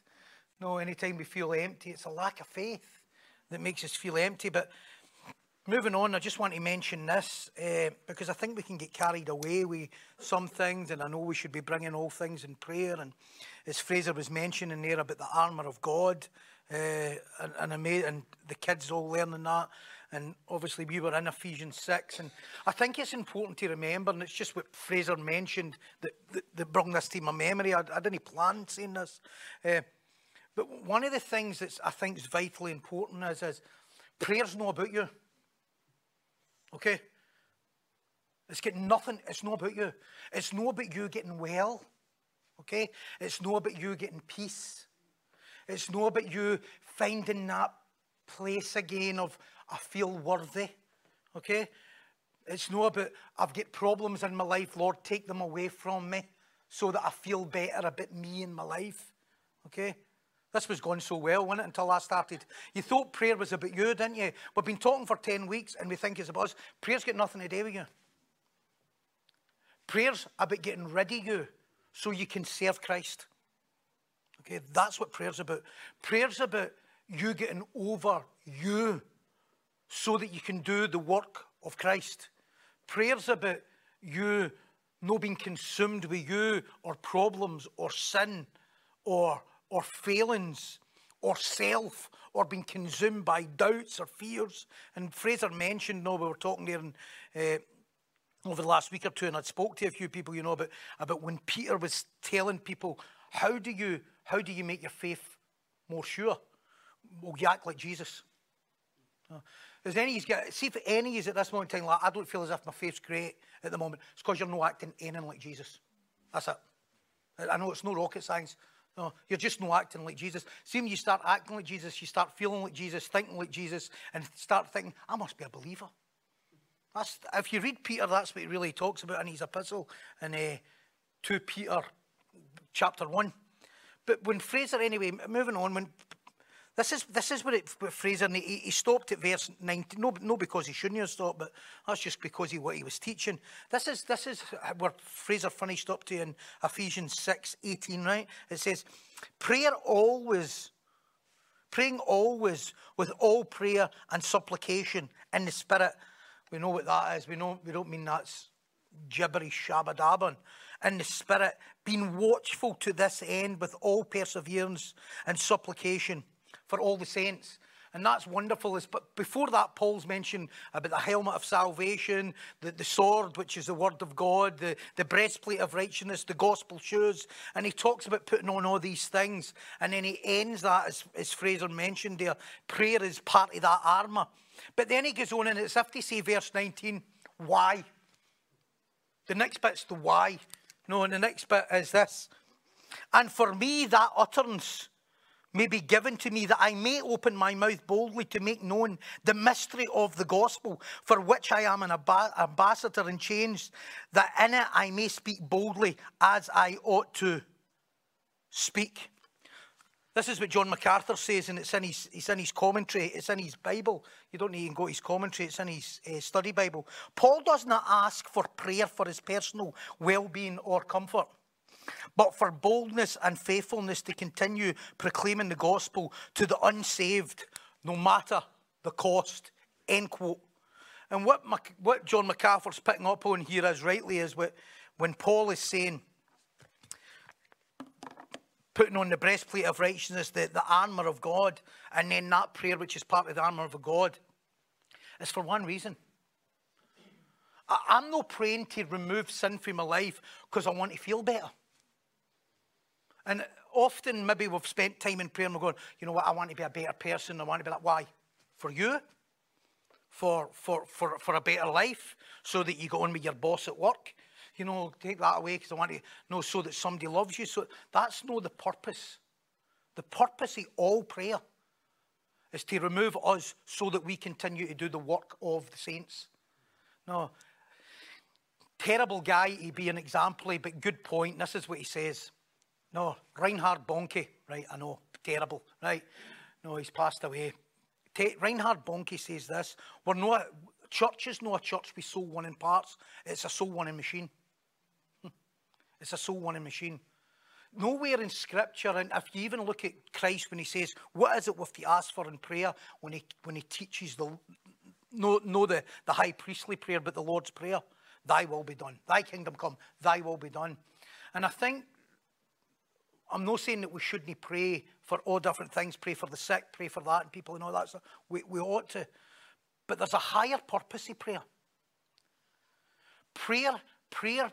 No, anytime we feel empty, it's a lack of faith that makes us feel empty. But moving on, I just want to mention this uh, because I think we can get carried away with some things, and I know we should be bringing all things in prayer. And as Fraser was mentioning there about the armour of God, uh, and, and, made, and the kids all learning that. And obviously, we were in Ephesians 6. And I think it's important to remember, and it's just what Fraser mentioned that, that, that brought this to my memory. I, I didn't plan saying this. Uh, but one of the things that I think is vitally important is, is prayer's not about you. Okay? It's got nothing, it's not about you. It's not about you getting well. Okay? It's not about you getting peace. It's not about you finding that place again of I feel worthy. Okay? It's not about I've got problems in my life, Lord, take them away from me so that I feel better about me and my life. Okay? This was going so well, wasn't it, until I started. You thought prayer was about you, didn't you? We've been talking for 10 weeks and we think it's about us. Prayer's got nothing to do with you. Prayer's about getting rid of you so you can serve Christ. Okay, that's what prayer's about. Prayer's about you getting over you so that you can do the work of Christ. Prayer's about you not being consumed with you or problems or sin or or failings or self or being consumed by doubts or fears. And Fraser mentioned, no, we were talking there in, uh, over the last week or two, and I'd spoke to a few people, you know, about, about when Peter was telling people, how do you how do you make your faith more sure? Well, you act like Jesus. Is any see if any is at this moment in time like I don't feel as if my faith's great at the moment. It's because you're not acting anything like Jesus. That's it. I know it's no rocket science. No, you're just not acting like Jesus. See, when you start acting like Jesus, you start feeling like Jesus, thinking like Jesus, and start thinking, I must be a believer. That's, if you read Peter, that's what he really talks about in his epistle in uh, 2 Peter chapter 1. But when Fraser, anyway, moving on, when this is this is what, it, what Fraser he, he stopped at verse 19. No, no, because he shouldn't have stopped, but that's just because he what he was teaching. This is this is where Fraser finished up to in Ephesians 6, 18, right? It says, Prayer always, praying always with all prayer and supplication in the spirit. We know what that is. We know we don't mean that's gibberish shabba in the spirit, being watchful to this end with all perseverance and supplication for all the saints. And that's wonderful. But before that, Paul's mentioned about the helmet of salvation, the, the sword, which is the word of God, the, the breastplate of righteousness, the gospel shoes. And he talks about putting on all these things. And then he ends that, as, as Fraser mentioned there, prayer is part of that armour. But then he goes on, and it's if they say, verse 19, why? The next bit's the why. No, and the next bit is this. And for me, that utterance may be given to me that I may open my mouth boldly to make known the mystery of the gospel, for which I am an ambassador in chains, that in it I may speak boldly as I ought to speak. This is what John MacArthur says, and it's in his, it's in his commentary, it's in his Bible. You don't need to go to his commentary, it's in his uh, study Bible. Paul does not ask for prayer for his personal well being or comfort but for boldness and faithfulness to continue proclaiming the gospel to the unsaved, no matter the cost. End quote. And what, what John MacArthur's picking up on here is rightly is what, when Paul is saying, putting on the breastplate of righteousness, the, the armour of God, and then that prayer, which is part of the armour of God, is for one reason. I, I'm not praying to remove sin from my life because I want to feel better. And often, maybe we've spent time in prayer and we're going, you know what, I want to be a better person. I want to be like, why? For you? For, for, for, for a better life? So that you go on with your boss at work? You know, take that away because I want to know so that somebody loves you. So that's not the purpose. The purpose of all prayer is to remove us so that we continue to do the work of the saints. No. Terrible guy, he'd be an example, but good point. This is what he says. No, Reinhard Bonnke, right, I know, terrible, right? No, he's passed away. Reinhard Bonnke says this, we're not, church is not a church with soul winning parts, it's a soul winning machine. Hmm. It's a soul winning machine. Nowhere in Scripture, and if you even look at Christ when he says, What is it with the ask for in prayer? When he, when he teaches the, no, no the, the high priestly prayer, but the Lord's Prayer, Thy will be done. Thy kingdom come, Thy will be done. And I think I'm not saying that we shouldn't pray for all different things, pray for the sick, pray for that, and people and all that stuff. We, we ought to. But there's a higher purpose of prayer. Prayer, prayer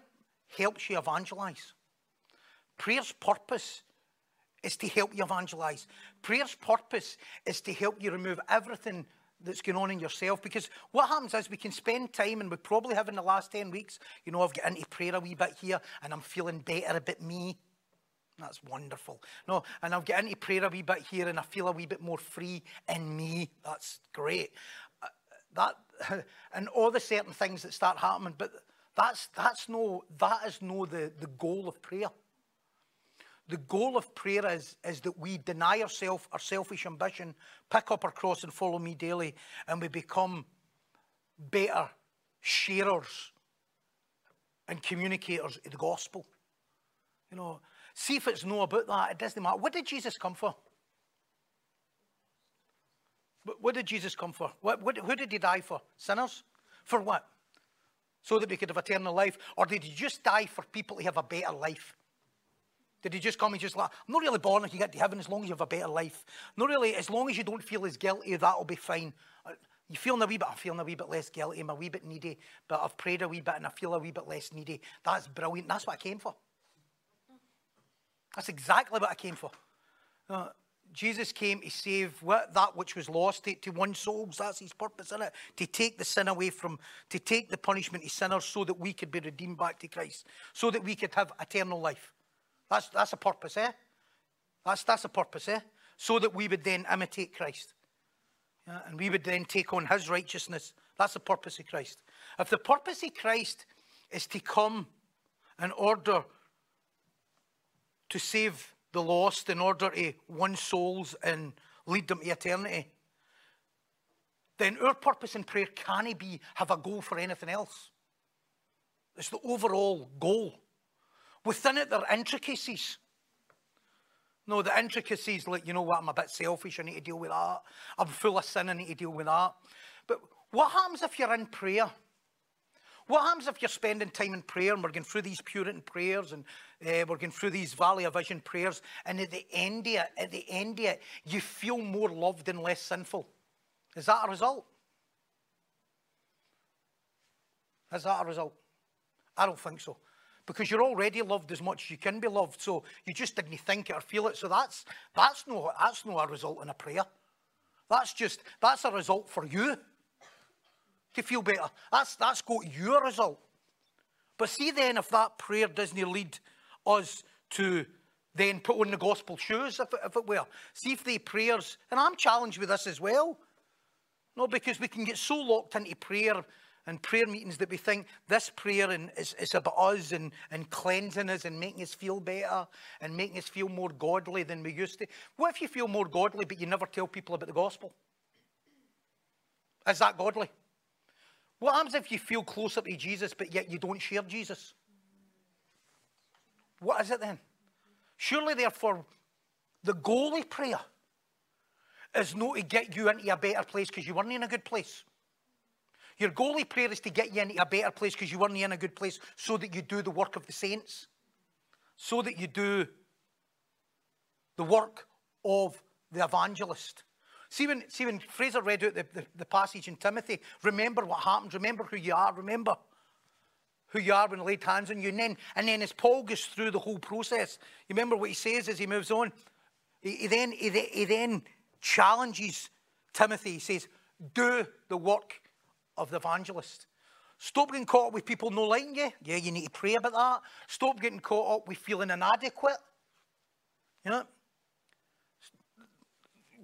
helps you evangelize. Prayer's purpose is to help you evangelize. Prayer's purpose is to help you remove everything that's going on in yourself. Because what happens is we can spend time, and we probably have in the last 10 weeks, you know, I've got into prayer a wee bit here, and I'm feeling better about me. That's wonderful. No, and I'll get into prayer a wee bit here and I feel a wee bit more free in me. That's great. Uh, that and all the certain things that start happening, but that's that's no that is no the, the goal of prayer. The goal of prayer is, is that we deny ourselves our selfish ambition, pick up our cross and follow me daily, and we become better sharers and communicators of the gospel. You know, See if it's no about that. It doesn't matter. What did Jesus come for? What did Jesus come for? What, what, who did he die for? Sinners? For what? So that we could have eternal life? Or did he just die for people to have a better life? Did he just come and just like, I'm not really born if you get to heaven as long as you have a better life. Not really, as long as you don't feel as guilty, that'll be fine. Uh, you feeling a wee bit, I'm feeling a wee bit less guilty, I'm a wee bit needy, but I've prayed a wee bit and I feel a wee bit less needy. That's brilliant. That's what I came for. That's exactly what I came for. Jesus came to save what, that which was lost, to, to one souls. That's his purpose, isn't it? To take the sin away from, to take the punishment of sinners so that we could be redeemed back to Christ, so that we could have eternal life. That's, that's a purpose, eh? That's, that's a purpose, eh? So that we would then imitate Christ. Yeah, and we would then take on his righteousness. That's the purpose of Christ. If the purpose of Christ is to come in order to save the lost in order to win souls and lead them to eternity, then our purpose in prayer can't be have a goal for anything else. It's the overall goal. Within it, there are intricacies. No, the intricacies, like, you know what, I'm a bit selfish, I need to deal with that. I'm full of sin, I need to deal with that. But what happens if you're in prayer? What happens if you're spending time in prayer and we're going through these Puritan prayers and uh, we're going through these Valley of Vision prayers, and at the end of it, at the end of it, you feel more loved and less sinful? Is that a result? Is that a result? I don't think so. Because you're already loved as much as you can be loved, so you just didn't think it or feel it. So that's that's no that's no a result in a prayer. That's just that's a result for you to feel better. That's that's got your result. But see then if that prayer doesn't lead us to then put on the gospel shoes, if it, if it were. See if the prayers, and I'm challenged with this as well. No, because we can get so locked into prayer and prayer meetings that we think this prayer is, is about us and, and cleansing us and making us feel better and making us feel more godly than we used to. What if you feel more godly but you never tell people about the gospel? Is that godly? What happens if you feel closer to Jesus but yet you don't share Jesus? What is it then? Surely, therefore, the goal of prayer is not to get you into a better place because you weren't in a good place. Your goalie prayer is to get you into a better place because you weren't in a good place so that you do the work of the saints, so that you do the work of the evangelist. See when, see when Fraser read out the, the, the passage in Timothy, remember what happened, remember who you are, remember who you are when he laid hands on you. And then, and then as Paul goes through the whole process, you remember what he says as he moves on? He, he then, he, he then challenges Timothy. He says, do the work of the evangelist. Stop getting caught up with people no liking you. Yeah, you need to pray about that. Stop getting caught up with feeling inadequate. You know?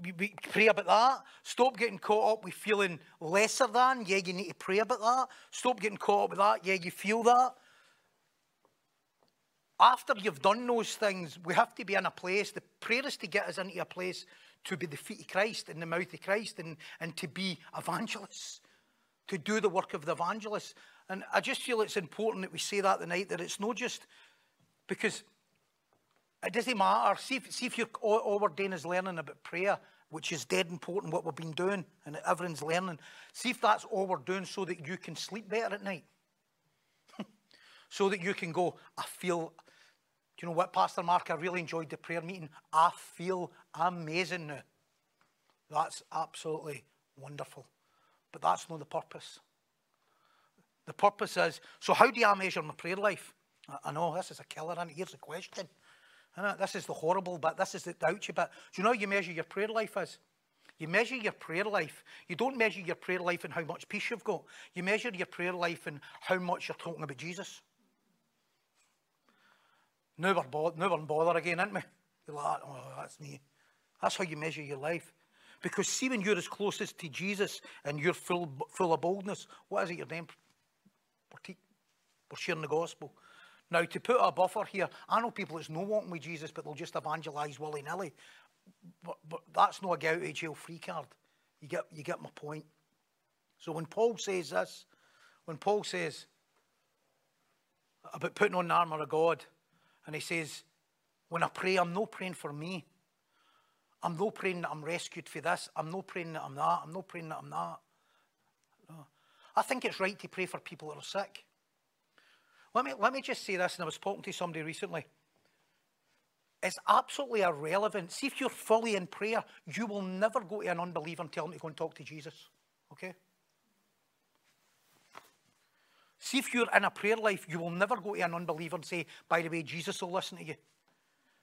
We pray about that. Stop getting caught up with feeling lesser than. Yeah, you need to pray about that. Stop getting caught up with that. Yeah, you feel that. After you've done those things, we have to be in a place. The prayer is to get us into a place to be the feet of Christ and the mouth of Christ and, and to be evangelists to do the work of the evangelist. And I just feel it's important that we say that tonight, that it's not just because it doesn't matter. See if, see if you're, all, all we're doing is learning about prayer, which is dead important, what we've been doing, and everyone's learning. See if that's all we're doing so that you can sleep better at night. so that you can go, I feel, do you know what, Pastor Mark, I really enjoyed the prayer meeting. I feel amazing now. That's absolutely wonderful. But that's not the purpose. The purpose is so, how do I measure my prayer life? I, know this is a killer, and here's the question. This is the horrible bit, this is the ouchy bit. Do you know how you measure your prayer life as? You measure your prayer life. You don't measure your prayer life in how much peace you've got. You measure your prayer life in how much you're talking about Jesus. Now we're, bo- now we're in bother again, aren't we? You're like, oh, that's me. That's how you measure your life. Because see, when you're as closest to Jesus and you're full, full of boldness, what is it you're then? We're, te- we're sharing the gospel. Now, to put a buffer here, I know people that's no walking with Jesus, but they'll just evangelise willy nilly. But, but that's not a get out of jail free card. You get, you get my point. So when Paul says this, when Paul says about putting on the armour of God, and he says, when I pray, I'm not praying for me. I'm not praying that I'm rescued for this. I'm not praying that I'm that. I'm not praying that I'm that. No. I think it's right to pray for people that are sick. Let me, let me just say this, and I was talking to somebody recently. It's absolutely irrelevant. See, if you're fully in prayer, you will never go to an unbeliever and tell them to go and talk to Jesus. Okay? See, if you're in a prayer life, you will never go to an unbeliever and say, by the way, Jesus will listen to you.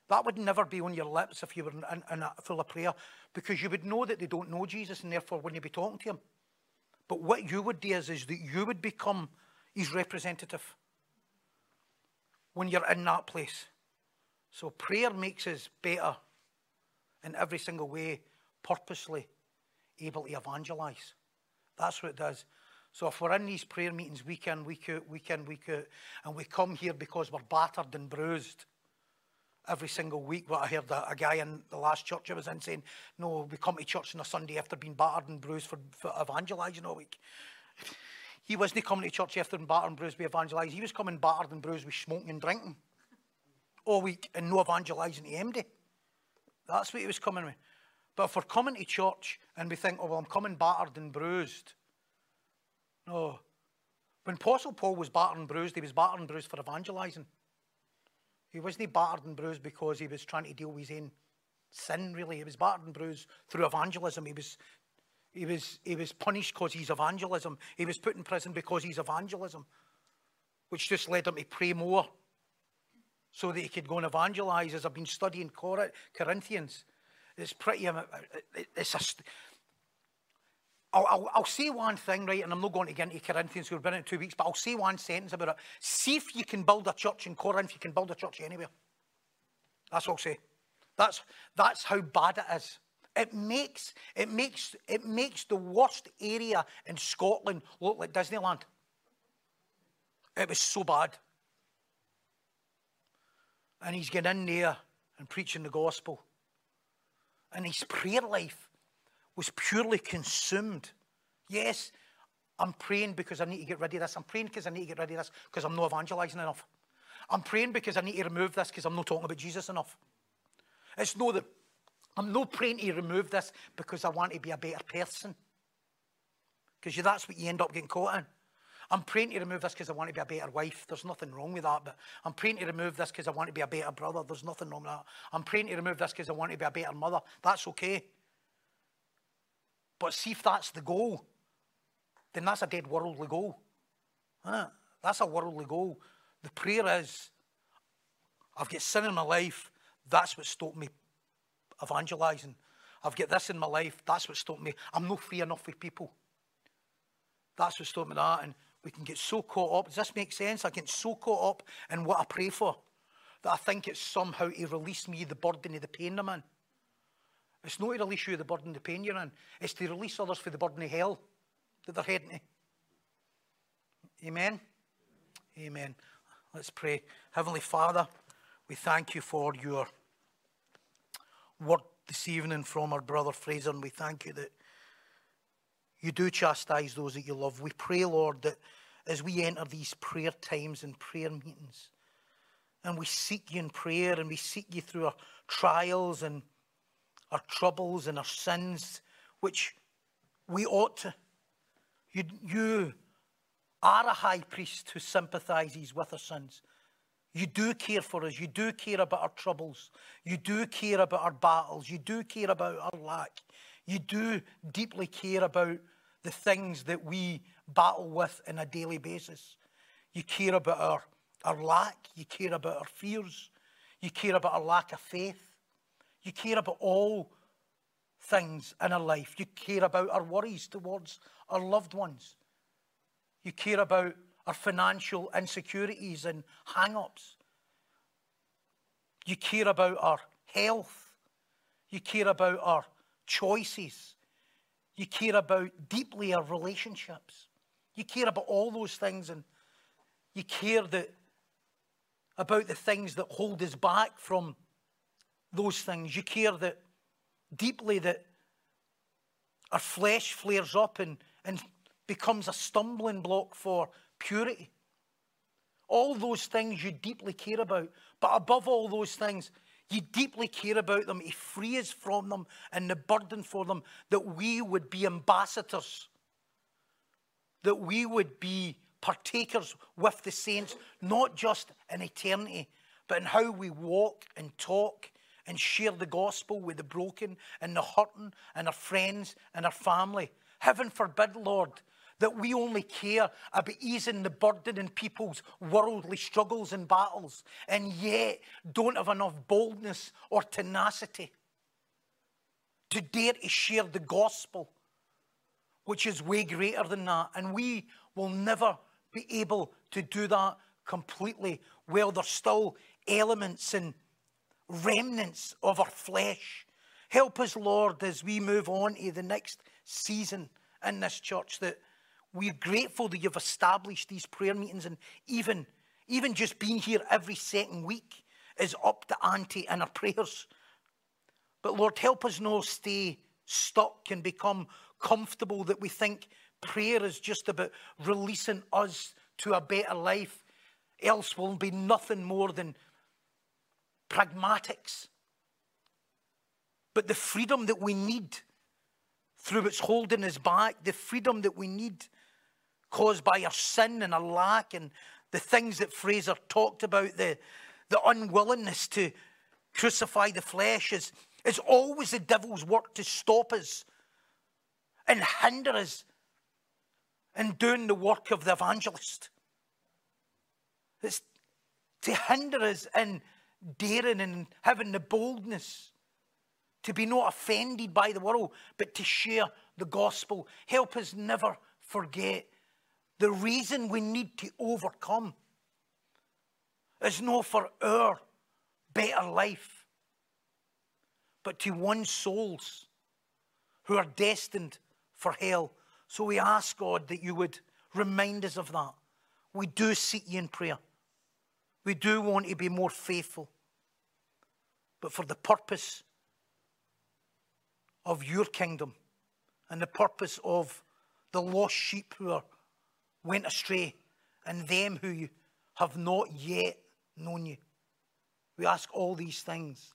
That would never be on your lips if you were in, in a full of prayer because you would know that they don't know Jesus and therefore wouldn't be talking to him. But what you would do is, is that you would become his representative when you're in that place. So prayer makes us better in every single way, purposely able to evangelize. That's what it does. So if we're in these prayer meetings week in, week out, week in, week out, and we come here because we're battered and bruised, every single week. What I heard a, a, guy in the last church I was in saying, no, we come to church on a Sunday after being battered and bruised for, for evangelising all week. He wasn't coming to church after being battered and bruised to evangelising. He was coming battered and bruised with smoking and drinking all week and no evangelising to MD. That's what he was coming with. But if we're coming to church and we think, oh, well, I'm coming battered and bruised. No. When Apostle Paul was battered and bruised, he was battered and bruised for evangelizing. He wasn't battered and bruised because he was trying to deal with his own sin, really. He was battered and bruised through evangelism. He was, he was, he was punished because he's evangelism. He was put in prison because he's evangelism, which just led him to pray more so that he could go and evangelize. As I've been studying Corinthians, it's pretty, uh, it's a, I'll, I'll, I'll, say one thing, right, and I'm not going to get into Corinthians, we've been in two weeks, but I'll say one sentence about it. See if you can build a church in Corinth, you can build a church anywhere. That's what I'll say. That's, that's how bad it is. It makes, it, makes, it makes the worst area in Scotland look like Disneyland. It was so bad. And he's getting in there and preaching the gospel. And his prayer life was purely consumed. Yes, I'm praying because I need to get rid of this. I'm praying because I need to get rid of this because I'm not evangelizing enough. I'm praying because I need to remove this because I'm not talking about Jesus enough. It's no that I'm not praying to remove this because I want to be a better person. Because that's what you end up getting caught in. I'm praying to remove this because I want to be a better wife. There's nothing wrong with that. But I'm praying to remove this because I want to be a better brother. There's nothing wrong with that. I'm praying to remove this because I want to be a better mother. That's okay. But see if that's the goal, then that's a dead worldly goal. That's a worldly goal. The prayer is, I've got sin in my life, that's what stopped me evangelizing. I've got this in my life, that's what stopped me. I'm not free enough with people. That's what stopped me that. And we can get so caught up. Does this make sense? I get so caught up in what I pray for that I think it's somehow to release me the burden of the pain I'm in. It's not to release you the burden, the pain you're in. It's to release others for the burden of hell that they're heading to. Amen? Amen. Let's pray. Heavenly Father, we thank you for your word this evening from our brother Fraser, and we thank you that you do chastise those that you love. We pray, Lord, that as we enter these prayer times and prayer meetings, and we seek you in prayer and we seek you through our trials and our troubles and our sins, which we ought to. You, you are a high priest who sympathizes with our sins. You do care for us. You do care about our troubles. You do care about our battles. You do care about our lack. You do deeply care about the things that we battle with on a daily basis. You care about our, our lack. You care about our fears. You care about our lack of faith. You care about all things in our life. You care about our worries towards our loved ones. You care about our financial insecurities and hang ups. You care about our health. You care about our choices. You care about deeply our relationships. You care about all those things and you care that, about the things that hold us back from those things. You care that deeply that our flesh flares up and, and becomes a stumbling block for purity. All those things you deeply care about, but above all those things, you deeply care about them. He free us from them and the burden for them that we would be ambassadors, that we would be partakers with the saints, not just in eternity, but in how we walk and talk and share the gospel with the broken and the hurting and our friends and our family. Heaven forbid, Lord, that we only care about easing the burden in people's worldly struggles and battles, and yet don't have enough boldness or tenacity to dare to share the gospel, which is way greater than that. And we will never be able to do that completely. Well, there's still elements and remnants of our flesh. Help us, Lord, as we move on to the next season in this church, that we're grateful that you've established these prayer meetings and even, even just being here every second week is up to ante in our prayers. But Lord, help us not stay stuck and become comfortable that we think prayer is just about releasing us to a better life. Else will be nothing more than pragmatics. But the freedom that we need through its holding us back, the freedom that we need caused by our sin and our lack and the things that Fraser talked about, the, the unwillingness to crucify the flesh is, is always the devil's work to stop us and hinder us in doing the work of the evangelist. It's to hinder us in daring and having the boldness to be not offended by the world, but to share the gospel. Help us never forget the reason we need to overcome is not for our better life, but to win souls who are destined for hell. So we ask God that you would remind us of that. We do seek you in prayer. We do want to be more faithful. But for the purpose of your kingdom and the purpose of the lost sheep who are, went astray and them who have not yet known you. We ask all these things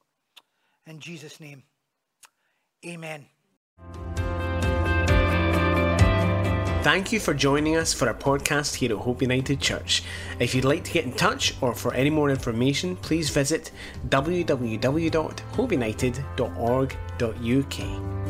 in Jesus' name. Amen.
Thank you for joining us for our podcast here at Hope United Church. If you'd like to get in touch or for any more information, please visit www.hopeunited.org.uk.